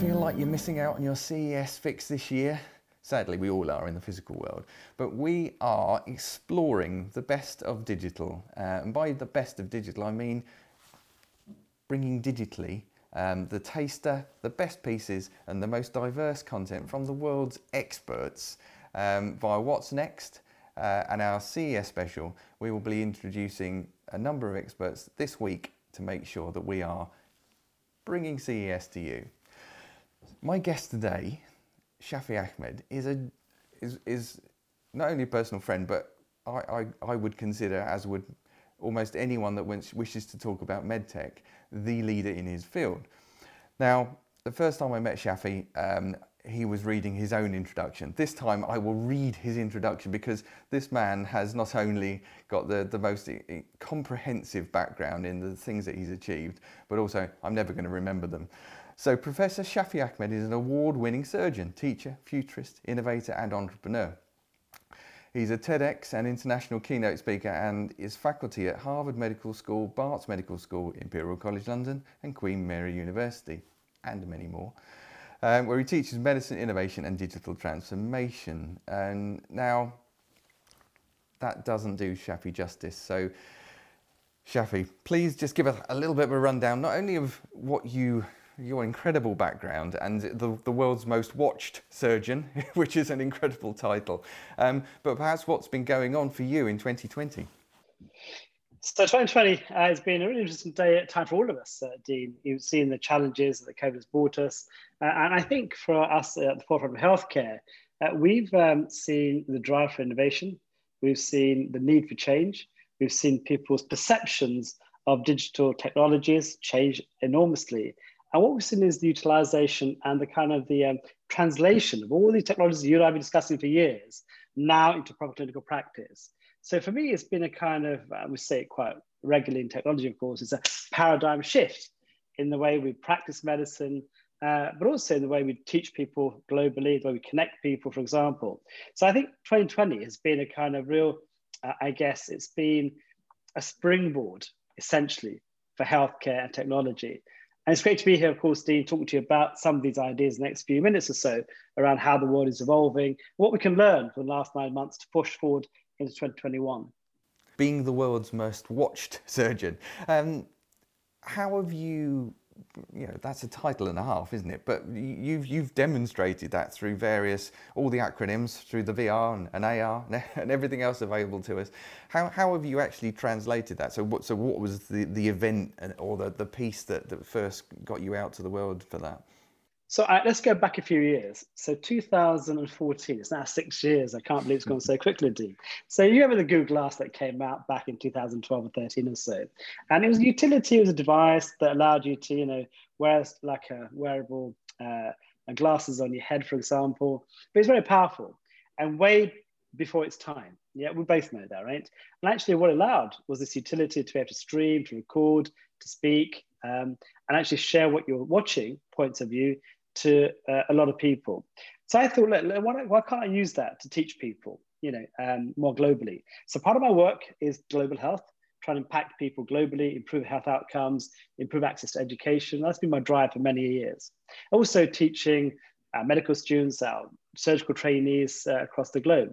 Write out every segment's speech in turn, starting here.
feel like you're missing out on your CES fix this year? Sadly, we all are in the physical world, but we are exploring the best of digital. Uh, and by the best of digital, I mean bringing digitally um, the taster, the best pieces, and the most diverse content from the world's experts um, via What's Next uh, and our CES special. We will be introducing a number of experts this week to make sure that we are bringing CES to you. My guest today, Shafi Ahmed, is a is is not only a personal friend, but I, I, I would consider, as would almost anyone that wishes to talk about medtech, the leader in his field. Now, the first time I met Shafi, um, he was reading his own introduction. This time I will read his introduction because this man has not only got the, the most comprehensive background in the things that he's achieved, but also I'm never going to remember them. So Professor Shafi Ahmed is an award-winning surgeon, teacher, futurist, innovator and entrepreneur. He's a TEDx and international keynote speaker and is faculty at Harvard Medical School, Barts Medical School, Imperial College London and Queen Mary University, and many more, um, where he teaches medicine innovation and digital transformation. And now, that doesn't do Shafi justice. So, Shafi, please just give us a little bit of a rundown, not only of what you your incredible background and the, the world's most watched surgeon, which is an incredible title. Um, but perhaps what's been going on for you in 2020? So 2020 has been a really interesting day, time for all of us, uh, Dean. You've seen the challenges that COVID has brought us. Uh, and I think for us at the forefront of healthcare, uh, we've um, seen the drive for innovation. We've seen the need for change. We've seen people's perceptions of digital technologies change enormously. And what we've seen is the utilization and the kind of the um, translation of all these technologies you and I have been discussing for years now into proper clinical practice. So for me, it's been a kind of, uh, we say it quite regularly in technology, of course, it's a paradigm shift in the way we practice medicine, uh, but also in the way we teach people globally, the way we connect people, for example. So I think 2020 has been a kind of real, uh, I guess it's been a springboard essentially for healthcare and technology. And it's great to be here, of course, Dean, talking to you about some of these ideas in the next few minutes or so around how the world is evolving, what we can learn from the last nine months to push forward into 2021. Being the world's most watched surgeon, um, how have you you know that's a title and a half, isn't it? But you've you've demonstrated that through various all the acronyms, through the VR and, and AR and everything else available to us. How, how have you actually translated that? So what so what was the, the event or the, the piece that, that first got you out to the world for that? So uh, let's go back a few years. So 2014, it's now six years. I can't believe it's gone so quickly, Dean. So you remember the Google Glass that came out back in 2012 or 13 or so. And it was a utility, it was a device that allowed you to, you know, wear like a wearable uh, glasses on your head, for example. But it's very powerful and way before its time. Yeah, we both know that, right? And actually what allowed was this utility to be able to stream, to record, to speak, um, and actually share what you're watching, points of view, to uh, a lot of people. So I thought, look, why, why, can't I use that to teach people, you know, um, more globally? So part of my work is global health, trying to impact people globally, improve health outcomes, improve access to education. That's been my drive for many years. Also teaching uh, medical students, our surgical trainees uh, across the globe.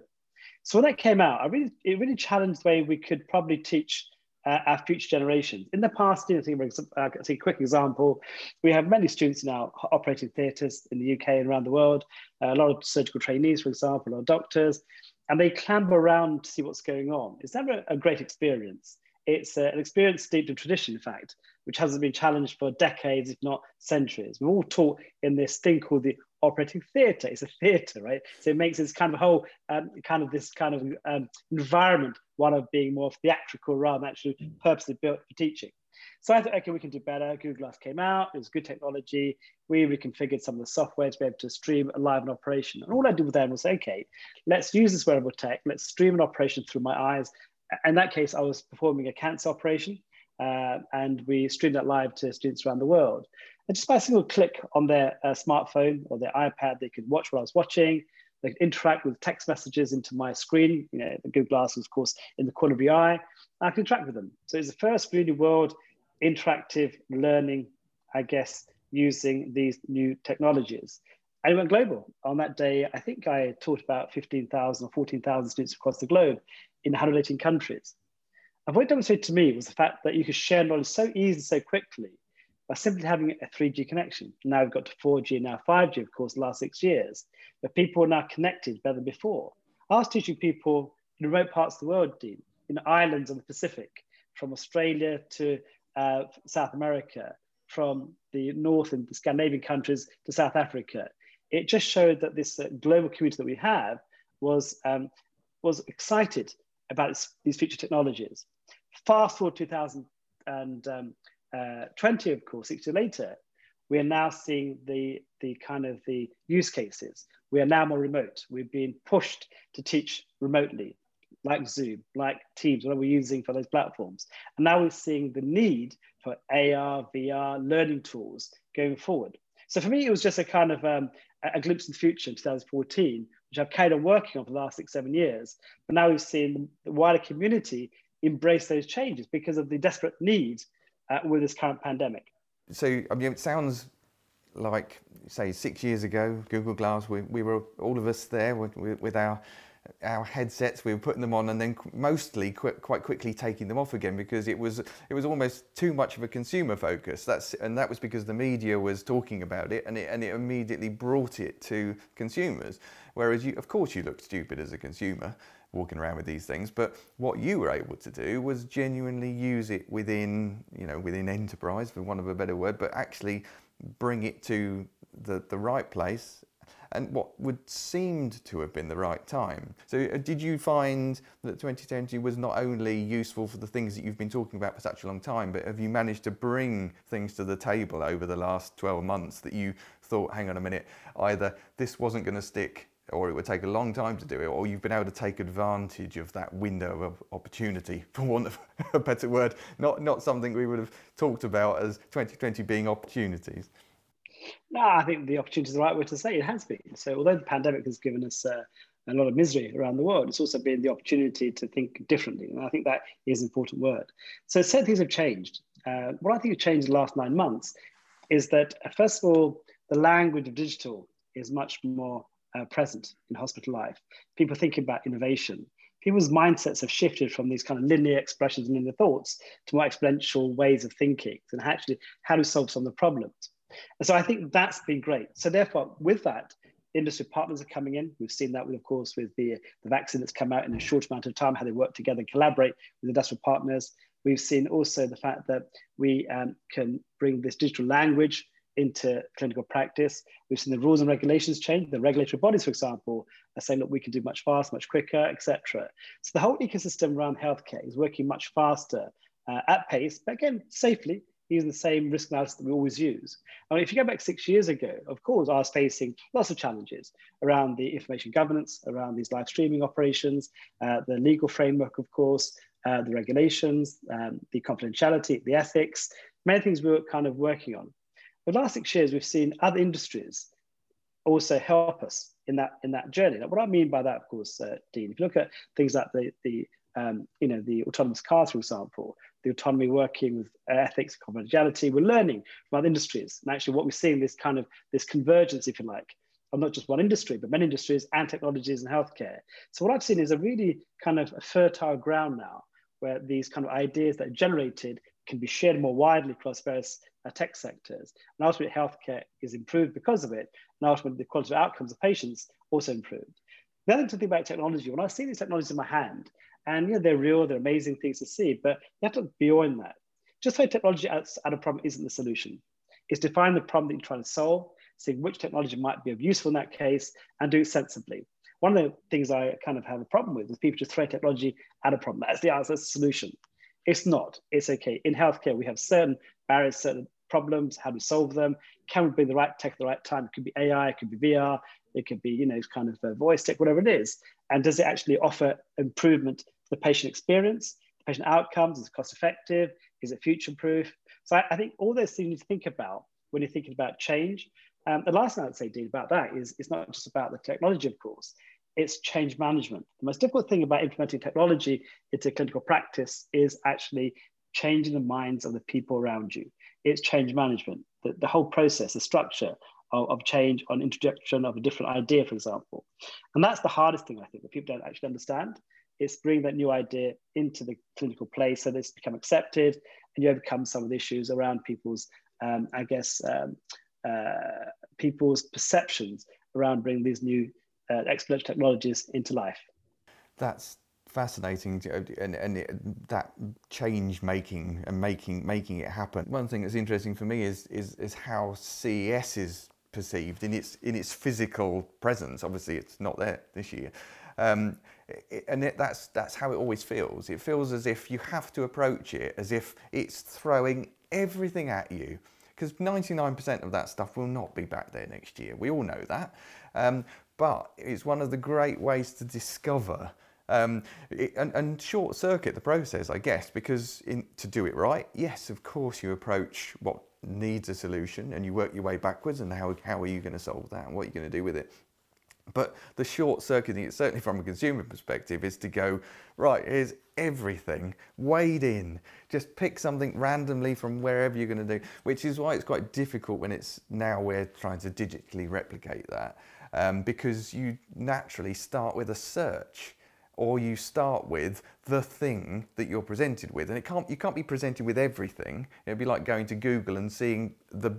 So when that came out, I really, it really challenged the way we could probably teach uh, our future generations. In the past, you know, think, uh, a quick example, we have many students now operating theatres in the UK and around the world, uh, a lot of surgical trainees, for example, or doctors, and they clamber around to see what's going on. It's never a great experience. It's uh, an experience steeped in tradition, in fact, which hasn't been challenged for decades, if not centuries. We're all taught in this thing called the operating theatre. It's a theatre, right? So it makes this kind of whole, um, kind of this kind of um, environment, one of being more theatrical rather than actually purposely built for teaching. So I thought, okay, we can do better. Google Glass came out, it was good technology. We reconfigured some of the software to be able to stream a live an operation. And all I did with them was, say, okay, let's use this wearable tech, let's stream an operation through my eyes. In that case, I was performing a cancer operation. Uh, and we streamed that live to students around the world. And just by a single click on their uh, smartphone or their iPad, they could watch what I was watching. They could interact with text messages into my screen. You know, the Google Glass was, of course, in the corner of the eye. I could interact with them. So it's the first really world interactive learning, I guess, using these new technologies. And it went global. On that day, I think I taught about 15,000 or 14,000 students across the globe in 118 countries. And what it demonstrated to me was the fact that you could share knowledge so easily, so quickly, by simply having a 3G connection. Now we've got to 4G, now 5G, of course, the last six years, but people are now connected better than before. I was teaching people in remote parts of the world, Dean, in islands of the Pacific, from Australia to uh, South America, from the North and the Scandinavian countries to South Africa. It just showed that this uh, global community that we have was, um, was excited about this, these future technologies. Fast forward 2020, um, uh, of course, six years later, we are now seeing the, the kind of the use cases. We are now more remote. We've been pushed to teach remotely, like Zoom, like Teams, what we're using for those platforms. And now we're seeing the need for AR, VR, learning tools going forward. So for me, it was just a kind of um, a glimpse in the future in 2014, which I've carried on working on for the last six, seven years. But now we've seen the wider community embrace those changes because of the desperate need uh, with this current pandemic. So, I mean, it sounds like, say, six years ago, Google Glass, we, we were all of us there with, with our our headsets. We were putting them on and then mostly quite quickly taking them off again because it was it was almost too much of a consumer focus. That's and that was because the media was talking about it and it and it immediately brought it to consumers. Whereas you of course you look stupid as a consumer walking around with these things. But what you were able to do was genuinely use it within, you know, within enterprise, for want of a better word, but actually bring it to the, the right place and what would seemed to have been the right time. So uh, did you find that 2020 was not only useful for the things that you've been talking about for such a long time, but have you managed to bring things to the table over the last 12 months that you thought, hang on a minute, either this wasn't going to stick or it would take a long time to do it, or you've been able to take advantage of that window of opportunity, for want of a better word, not, not something we would have talked about as 2020 being opportunities. No, I think the opportunity is the right way to say it has been. So, although the pandemic has given us uh, a lot of misery around the world, it's also been the opportunity to think differently. And I think that is an important word. So, certain things have changed. Uh, what I think has changed in the last nine months is that, uh, first of all, the language of digital is much more uh, present in hospital life. People thinking about innovation. People's mindsets have shifted from these kind of linear expressions and linear thoughts to more exponential ways of thinking and actually how to solve some of the problems. And so I think that's been great. So therefore, with that, industry partners are coming in. We've seen that, with, of course, with the, the vaccine that's come out in a short amount of time, how they work together and collaborate with industrial partners. We've seen also the fact that we um, can bring this digital language into clinical practice. We've seen the rules and regulations change. The regulatory bodies, for example, are saying, look, we can do much faster, much quicker, etc. So the whole ecosystem around healthcare is working much faster uh, at pace, but again, safely, using the same risk analysis that we always use. I mean, if you go back six years ago, of course, I was facing lots of challenges around the information governance, around these live streaming operations, uh, the legal framework, of course, uh, the regulations, um, the confidentiality, the ethics, many things we were kind of working on the last six years, we've seen other industries also help us in that in that journey. Now, what I mean by that, of course, uh, Dean, if you look at things like the the um, you know the autonomous cars, for example, the autonomy working with ethics, confidentiality, we're learning from other industries, and actually what we're seeing this kind of this convergence, if you like, of not just one industry, but many industries and technologies and healthcare. So what I've seen is a really kind of fertile ground now, where these kind of ideas that are generated can be shared more widely across various uh, tech sectors. And ultimately, healthcare is improved because of it. And ultimately, the quality of outcomes of patients also improved. The other thing to think about technology, when I see these technologies in my hand, and you know, they're real, they're amazing things to see, but you have to look beyond that. Just say technology at, at a problem isn't the solution. It's define the problem that you're trying to solve, seeing which technology might be of useful in that case, and do it sensibly. One of the things I kind of have a problem with is people just throw technology at a problem. That's the answer, that's the solution. It's not. It's okay. In healthcare, we have certain barriers, certain problems, how do we solve them? Can we bring the right tech at the right time? It could be AI, it could be VR, it could be, you know, kind of a voice tech, whatever it is. And does it actually offer improvement to the patient experience, the patient outcomes? Is it cost effective? Is it future proof? So I, I, think all those things you think about when you're thinking about change. Um, the last thing I'd say, Dean, about that is it's not just about the technology, of course, it's change management. The most difficult thing about implementing technology into clinical practice is actually changing the minds of the people around you. It's change management. the, the whole process, the structure of, of, change on introduction of a different idea, for example. And that's the hardest thing, I think, that people don't actually understand. It's bringing that new idea into the clinical place so that it's become accepted and you overcome some of the issues around people's, um, I guess, um, uh, people's perceptions around bringing these new uh, exponential technologies into life. That's fascinating and, and it, that change making and making making it happen. One thing that's interesting for me is is, is how CES is perceived in its in its physical presence. Obviously, it's not there this year, um, it, and it, that's that's how it always feels. It feels as if you have to approach it as if it's throwing everything at you because 99% of that stuff will not be back there next year. We all know that. Um, but it's one of the great ways to discover um, it, and, and, short circuit the process, I guess, because in, to do it right, yes, of course, you approach what needs a solution and you work your way backwards and how, how are you going to solve that? And what are you going to do with it. But the short circuiting, certainly from a consumer perspective, is to go, right, here's everything, wade in, just pick something randomly from wherever you're going to do, which is why it's quite difficult when it's now we're trying to digitally replicate that um, because you naturally start with a search or you start with the thing that you're presented with. And it can't you can't be presented with everything. It'd be like going to google and seeing the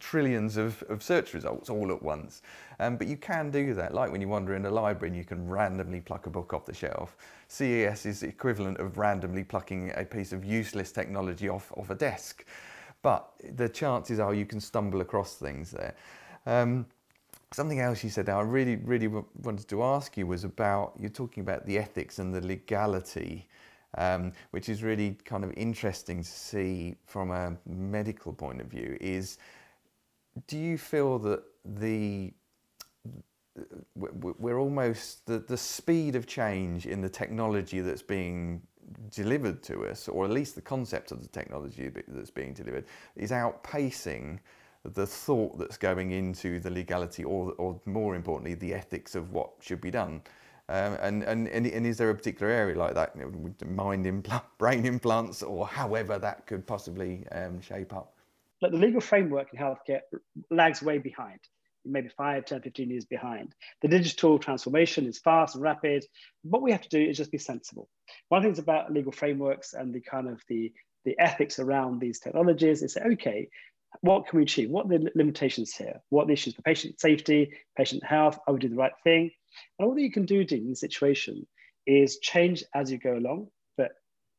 trillions of, of search results all at once. Um, but you can do that like when you wander in a library and you can randomly pluck a book off the shelf. CES is the equivalent of randomly plucking a piece of useless technology off, off a desk. But the chances are you can stumble across things there. Um, Something else you said that I really, really wanted to ask you was about, you're talking about the ethics and the legality, um, which is really kind of interesting to see from a medical point of view, is do you feel that the we're almost the, the speed of change in the technology that's being delivered to us, or at least the concept of the technology that's being delivered, is outpacing the thought that's going into the legality or, or more importantly, the ethics of what should be done. Um, and, and, and, is there a particular area like that, mind implant, brain implants, or however that could possibly um, shape up? But the legal framework in healthcare lags way behind, maybe 5, 10, 15 years behind. The digital transformation is fast and rapid. What we have to do is just be sensible. One of the things about legal frameworks and the kind of the, the ethics around these technologies is say, okay, what can we achieve? What are the limitations here? What are the issues for patient safety, patient health? Are we doing the right thing? And all that you can do in this situation is change as you go along, but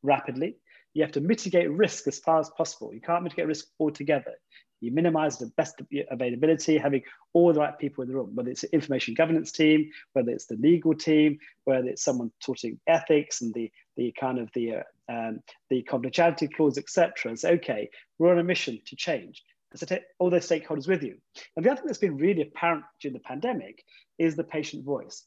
rapidly. You have to mitigate risk as far as possible. You can't mitigate risk altogether. You minimize the best availability, having all the right people in the room, whether it's the information governance team, whether it's the legal team, whether it's someone sorting ethics and the, the kind of the, uh, um, the confidentiality clause, etc. It's okay, we're on a mission to change. So take all those stakeholders with you. And the other thing that's been really apparent during the pandemic is the patient voice.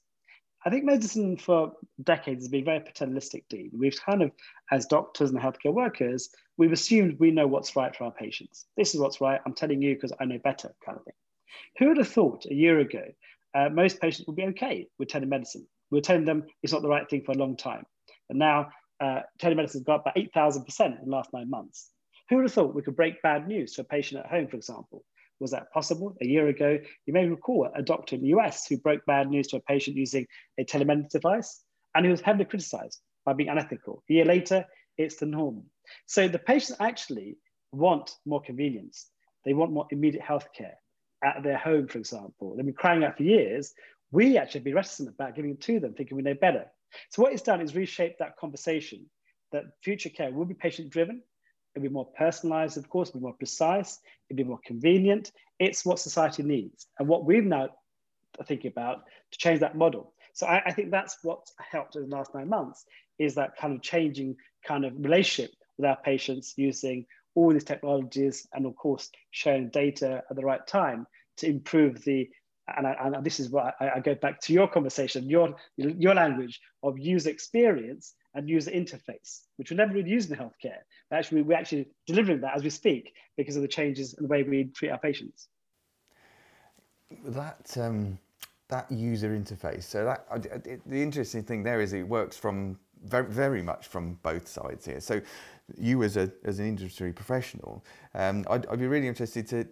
I think medicine for decades has been very paternalistic, Dean. We've kind of, as doctors and healthcare workers, we've assumed we know what's right for our patients. This is what's right. I'm telling you because I know better, kind of thing. Who would have thought a year ago uh, most patients would be okay with telemedicine? We are telling them it's not the right thing for a long time. And now uh, telemedicine has got up by 8,000% in the last nine months. Who would have thought we could break bad news to a patient at home, for example? Was that possible? A year ago, you may recall a doctor in the US who broke bad news to a patient using a telemedicine device, and he was heavily criticized by being unethical. A year later, it's the norm. So the patients actually want more convenience. They want more immediate healthcare at their home, for example. They've been crying out for years. We actually be reticent about giving it to them, thinking we know better. So what it's done is reshaped that conversation that future care will be patient driven. It'll be more personalized, of course, it'll be more precise, it'll be more convenient. It's what society needs. And what we've now thinking about to change that model. So I, I think that's what's helped in the last nine months is that kind of changing kind of relationship with our patients using all these technologies and of course sharing data at the right time to improve the and, I, and this is what I, I, go back to your conversation, your, your language of user experience and user interface, which we never really used in healthcare. But actually, we're actually delivering that as we speak because of the changes in the way we treat our patients. That um, that user interface. So that the interesting thing there is it works from very, very much from both sides here. So, you as a as an industry professional, um, I'd, I'd be really interested to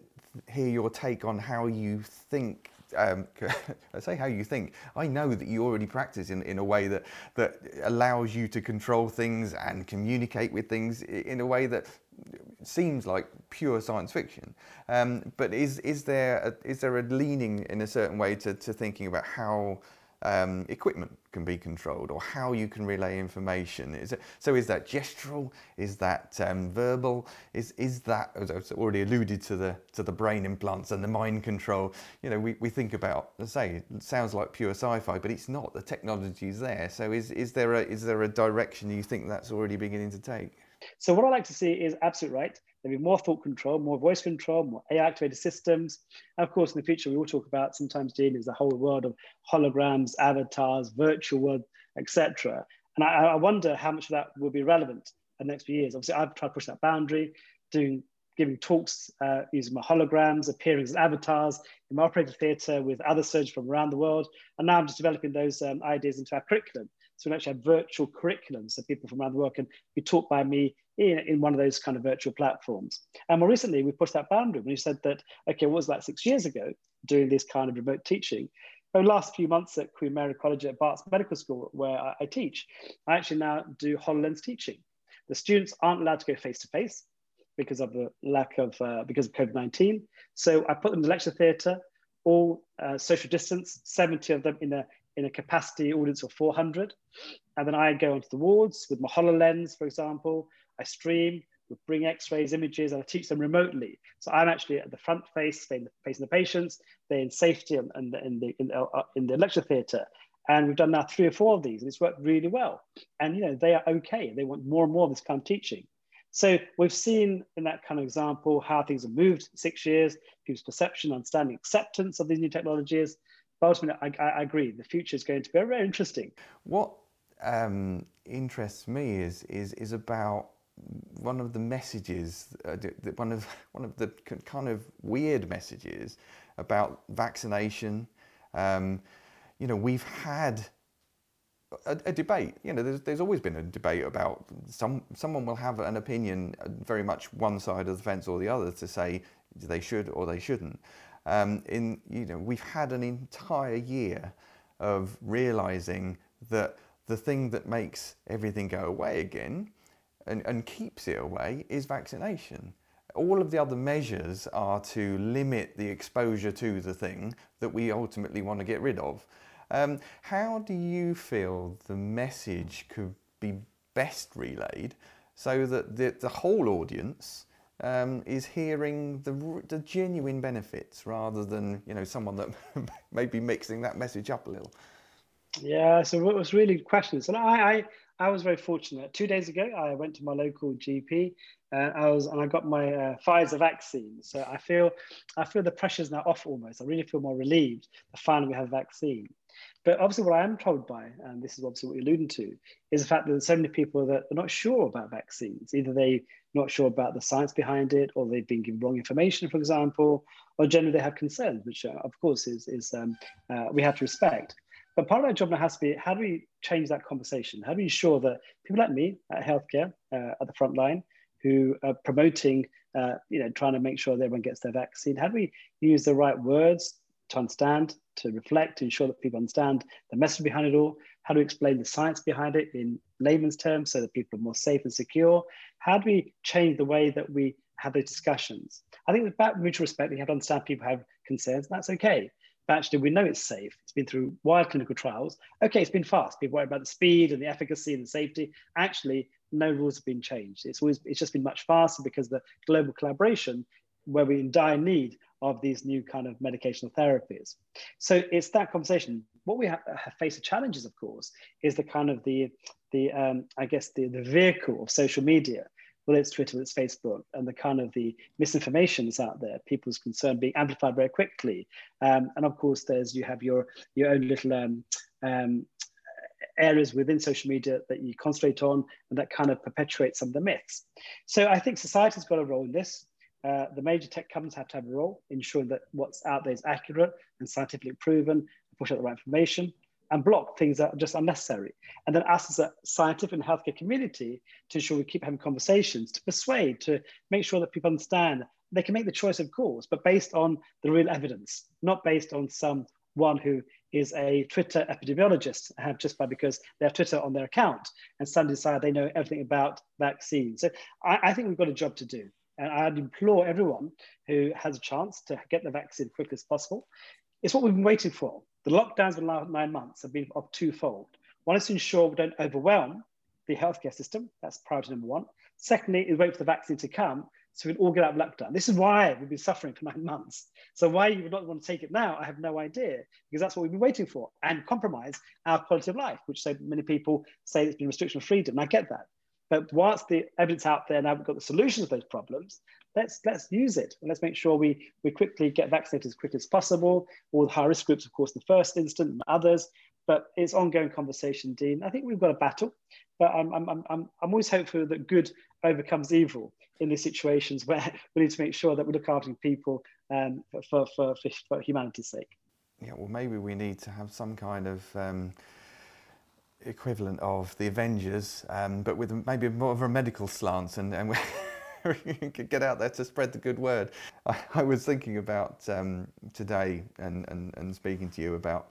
hear your take on how you think um, I say how you think. I know that you already practice in, in a way that, that allows you to control things and communicate with things in a way that seems like pure science fiction. Um, but is, is, there a, is there a leaning in a certain way to, to thinking about how um, equipment can be controlled or how you can relay information. Is it, so is that gestural? Is that um, verbal? Is, is that, as I've already alluded to the, to the brain implants and the mind control, you know, we, we think about, let's say, it sounds like pure sci-fi, but it's not, the technology is there. So is, is, there a, is there a direction you think that's already beginning to take? So what I like to see is absolute right. There'll be more thought control, more voice control, more AI activated systems. And of course, in the future, we will talk about sometimes, Dean, is the whole world of holograms, avatars, virtual world, etc. And I, I, wonder how much of that will be relevant in the next few years. Obviously, I've tried to push that boundary, doing giving talks uh, using my holograms, appearing as avatars in my operating theatre with other surgeons from around the world. And now I'm just developing those um, ideas into our curriculum. So we actually have virtual curriculums so people from around the world can be taught by me in, in one of those kind of virtual platforms. And more recently, we pushed that boundary when you said that, okay, what was that six years ago doing this kind of remote teaching? The last few months at Queen Mary College at Barts Medical School, where I, I teach, I actually now do HoloLens teaching. The students aren't allowed to go face to face because of the lack of, uh, because of COVID-19. So I put them in the lecture theatre, all uh, social distance, 70 of them in a in a capacity audience of 400. And then I go onto the wards with my HoloLens, for example. I stream, we bring x-rays, images, and I teach them remotely. So I'm actually at the front face, facing the patients. They're in safety and in, in, the, in, the, uh, in the lecture theatre. And we've done now three or four of these, and it's worked really well. And you know they are okay. They want more and more of this kind of teaching. So we've seen in that kind of example how things have moved six years, people's perception, understanding, acceptance of these new technologies, ultimately, I, I, agree. The future is going to be very, interesting. What um, interests me is is is about one of the messages, uh, one of one of the kind of weird messages about vaccination. Um, you know, we've had a, a, debate. You know, there's, there's always been a debate about some someone will have an opinion, uh, very much one side of the fence or the other, to say they should or they shouldn't. Um, in, you know, we've had an entire year of realizing that the thing that makes everything go away again and, and keeps it away is vaccination. All of the other measures are to limit the exposure to the thing that we ultimately want to get rid of. Um, how do you feel the message could be best relayed so that the, the whole audience um, is hearing the, the genuine benefits rather than you know someone that may be mixing that message up a little. Yeah, so it was really questions, and I, I I was very fortunate. Two days ago, I went to my local GP, and I was and I got my uh, Pfizer vaccine. So I feel I feel the pressure's now off almost. I really feel more relieved that finally we have a vaccine. But obviously, what I am told by, and this is obviously what you're alluding to, is the fact that there's so many people that are not sure about vaccines. Either they're not sure about the science behind it, or they've been given wrong information, for example, or generally they have concerns, which uh, of course is, is um, uh, we have to respect. But part of our job now has to be how do we change that conversation? How do we ensure that people like me at healthcare uh, at the front line who are promoting, uh, you know, trying to make sure that everyone gets their vaccine, how do we use the right words to understand, to reflect, to ensure that people understand the message behind it all? How do we explain the science behind it in layman's terms so that people are more safe and secure? How do we change the way that we have those discussions? I think about mutual respect, we have to understand people have concerns, and that's okay. But actually, we know it's safe. It's been through wild clinical trials. Okay, it's been fast. People worry about the speed and the efficacy and the safety. Actually, no rules have been changed. It's always it's just been much faster because the global collaboration, where we're in dire need of these new kind of medicational therapies. So it's that conversation. What we have, have faced the challenges, of course, is the kind of the the um, I guess the the vehicle of social media, whether it's Twitter, it's Facebook, and the kind of the misinformation that's out there, people's concern being amplified very quickly, um, and of course, there's you have your your own little um, um, areas within social media that you concentrate on and that kind of perpetuate some of the myths. So I think society's got a role in this. Uh, the major tech companies have to have a role in ensuring that what's out there is accurate and scientifically proven, push out the right information. and block things that are just unnecessary. And then us as a scientific and healthcare community to ensure we keep having conversations, to persuade, to make sure that people understand they can make the choice of course, but based on the real evidence, not based on some one who is a Twitter epidemiologist just by because they have Twitter on their account and suddenly decide they know everything about vaccines. So I, I think we've got a job to do. And I'd implore everyone who has a chance to get the vaccine as quickly as possible. It's what we've been waiting for. The lockdowns in the last nine months have been of twofold. One is to ensure we don't overwhelm the healthcare system. That's priority number one. Secondly, is wait for the vaccine to come so we can all get out of lockdown. This is why we've been suffering for nine months. So why you would not want to take it now, I have no idea, because that's what we've been waiting for, and compromise our quality of life, which so many people say it's been restriction of freedom. I get that. But whilst the evidence out there now we've got the solutions to those problems, let's let's use it and let's make sure we we quickly get vaccinated as quick as possible. All the high risk groups, of course, the first instant and others. But it's ongoing conversation, Dean. I think we've got a battle, but I'm I'm I'm I'm always hopeful that good overcomes evil in these situations where we need to make sure that we look after people um, for, for, for, for humanity's sake. Yeah, well, maybe we need to have some kind of um, equivalent of the Avengers, um, but with maybe more of a medical slant, and, and we could get out there to spread the good word. I, I was thinking about um, today and, and, and speaking to you about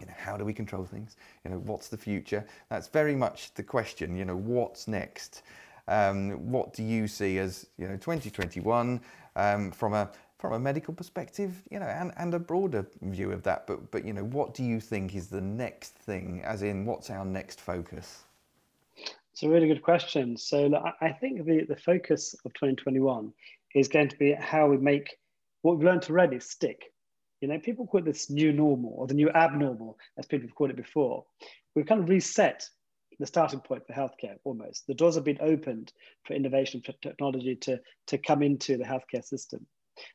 you know, how do we control things? You know, what's the future? That's very much the question, you know, what's next? Um, what do you see as you know 2021 um, from a from a medical perspective, you know, and, and a broader view of that. But but you know, what do you think is the next thing? As in, what's our next focus? It's a really good question. So I think the, the focus of 2021 is going to be how we make what we've learned already stick. You know, people call it this new normal or the new abnormal, as people have called it before. We've kind of reset the starting point for healthcare almost. The doors have been opened for innovation, for technology to, to come into the healthcare system.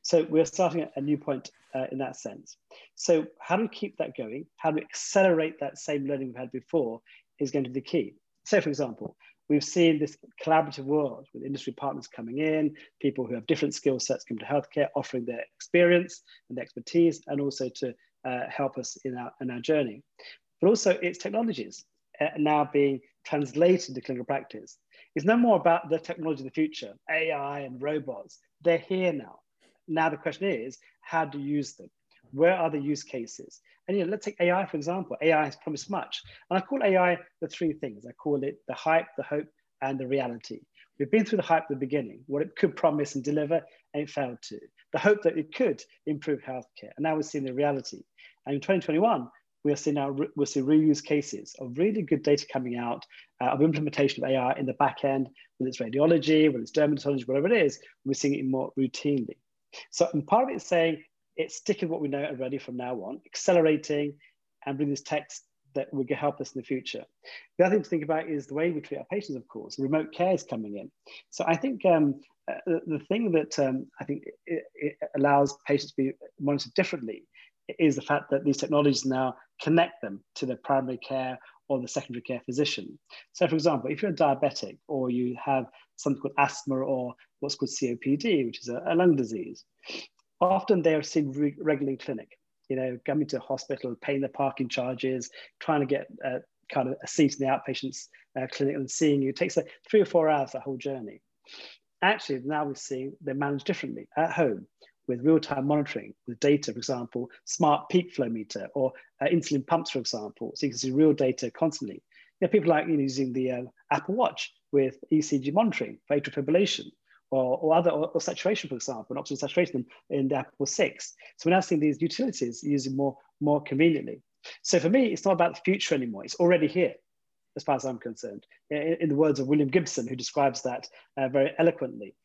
So we're starting at a new point uh, in that sense. So how do we keep that going? How do we accelerate that same learning we've had before is going to be the key. So for example, we've seen this collaborative world with industry partners coming in, people who have different skill sets come to healthcare, offering their experience and their expertise, and also to uh, help us in our, in our journey. But also it's technologies. Uh, now being translated into clinical practice. It's no more about the technology of the future, AI and robots. They're here now. Now the question is, how do you use them? Where are the use cases? And you know, let's take AI for example. AI has promised much, and I call AI the three things. I call it the hype, the hope, and the reality. We've been through the hype at the beginning, what it could promise and deliver, and it failed to. The hope that it could improve healthcare, and now we're seeing the reality. And in 2021, we are seeing now we'll see reuse cases of really good data coming out uh, of implementation of AI in the back end, whether it's radiology, whether it's dermatology, whatever it is, we're seeing it more routinely. So and part of it is saying it's sticking what we know already from now on, accelerating and bringing this text that will help us in the future. The other thing to think about is the way we treat our patients, of course. Remote care is coming in. So I think um, uh, the, the, thing that um, I think it, it allows patients to be monitored differently is the fact that these technologies now connect them to their primary care or the secondary care physician. So, for example, if you're a diabetic or you have something called asthma or what's called COPD, which is a, a lung disease, often they are seen re- regularly in clinic. You know, coming to hospital, paying their parking charges, trying to get uh, kind of a seat in the outpatient's uh, clinic and seeing you. It takes three or four hours, that whole journey. Actually, now we're seeing they're managed differently at home with real-time monitoring, with data, for example, smart peak flow meter or uh, insulin pumps, for example, so you can see real data constantly. You people like you know, using the uh, Apple Watch with ECG monitoring for atrial fibrillation or, or other, or, or, saturation, for example, and oxygen saturation in the Apple 6. So we're now seeing these utilities using more, more conveniently. So for me, it's not about the future anymore. It's already here, as far as I'm concerned. In, in the words of William Gibson, who describes that uh, very eloquently.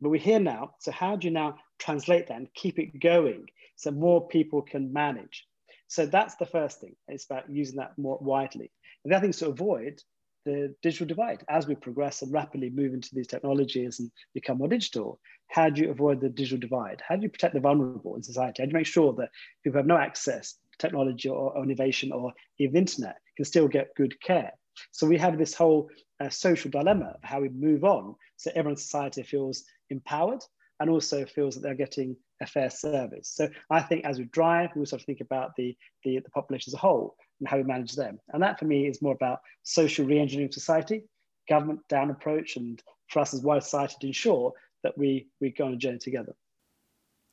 But we're here now. So how do you now translate that and keep it going so more people can manage? So that's the first thing. It's about using that more widely. The other thing is to avoid the digital divide as we progress and rapidly move into these technologies and become more digital. How do you avoid the digital divide? How do you protect the vulnerable in society? How do you make sure that people who have no access to technology or, innovation or even internet can still get good care? So we have this whole uh, social dilemma of how we move on so everyone in society feels empowered and also feels that they're getting a fair service. So I think as we drive, we have to think about the, the, the population as a whole. and how we manage them. And that for me is more about social re-engineering society, government down approach, and for us as wider society to ensure that we, we go on a journey together.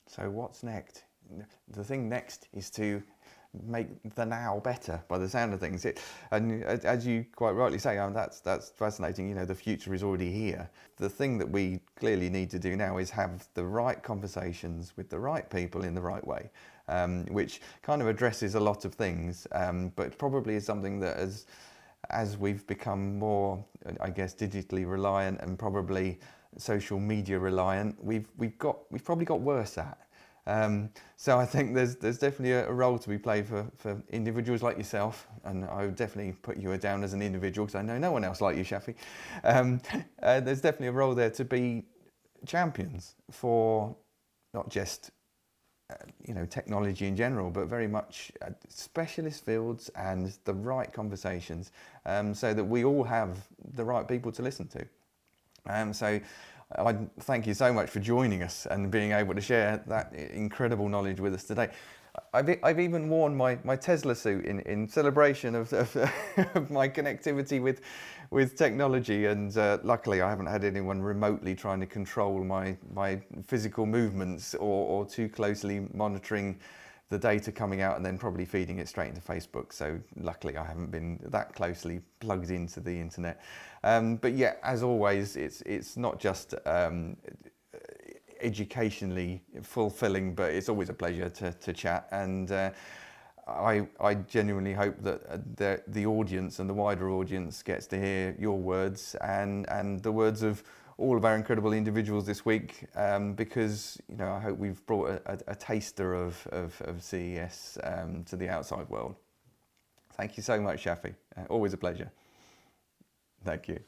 So what's next? The thing next is to make the now better by the sound of things. It, and as you quite rightly say, oh, that's that's fascinating. You know, the future is already here. The thing that we clearly need to do now is have the right conversations with the right people in the right way, um, which kind of addresses a lot of things, um, but probably is something that as as we've become more, I guess, digitally reliant and probably social media reliant, we've we've got we've probably got worse at. Um, so I think there's there's definitely a, role to be played for, for individuals like yourself, and I would definitely put you down as an individual because I know no one else like you, Shafi. Um, uh, there's definitely a role there to be champions for not just uh, you know technology in general, but very much uh, specialist fields and the right conversations, um, so that we all have the right people to listen to. Um, so I thank you so much for joining us and being able to share that incredible knowledge with us today. I've, I've even worn my, my Tesla suit in, in celebration of, of, of my connectivity with, with technology and uh, luckily I haven't had anyone remotely trying to control my, my physical movements or, or too closely monitoring the data coming out and then probably feeding it straight into Facebook. So luckily I haven't been that closely plugged into the internet. Um, but yeah, as always, it's, it's not just um, educationally fulfilling, but it's always a pleasure to, to chat. And uh, I, I genuinely hope that uh, the, the audience and the wider audience gets to hear your words and, and the words of all of our incredible individuals this week um, because you know I hope we've brought a, a, a taster of, of, of CES um, to the outside world. Thank you so much, Shafi. Uh, always a pleasure. Thank you.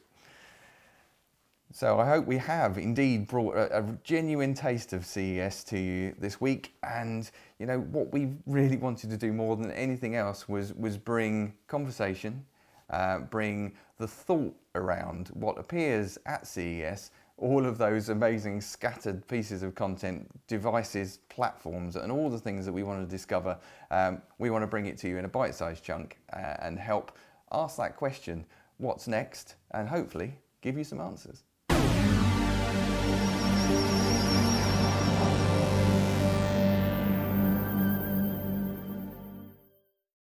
So I hope we have indeed brought a, a, genuine taste of CES to you this week. And you know what we really wanted to do more than anything else was was bring conversation, uh, bring the thought around what appears at CES, all of those amazing scattered pieces of content, devices, platforms, and all the things that we want to discover. Um, we want to bring it to you in a bite-sized chunk uh, and help ask that question, what's next, and hopefully give you some answers.